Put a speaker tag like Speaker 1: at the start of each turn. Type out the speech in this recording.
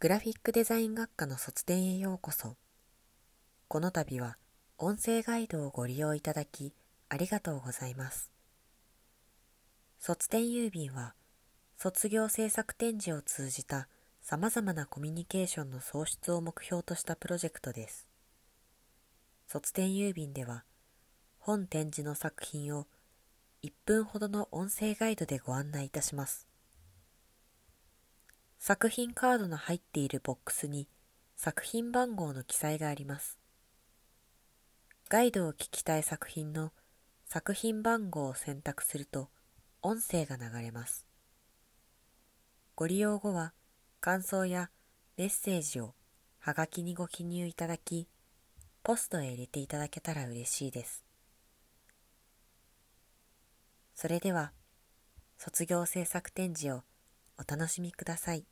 Speaker 1: グラフィックデザイン学科の卒展へようこそ。この度は音声ガイドをご利用いただきありがとうございます。卒展郵便は卒業制作展示を通じた様々なコミュニケーションの創出を目標としたプロジェクトです。卒展郵便では本展示の作品を1分ほどの音声ガイドでご案内いたします。作品カードの入っているボックスに作品番号の記載があります。ガイドを聞きたい作品の作品番号を選択すると音声が流れます。ご利用後は感想やメッセージをはがきにご記入いただき、ポストへ入れていただけたら嬉しいです。それでは、卒業制作展示をお楽しみください。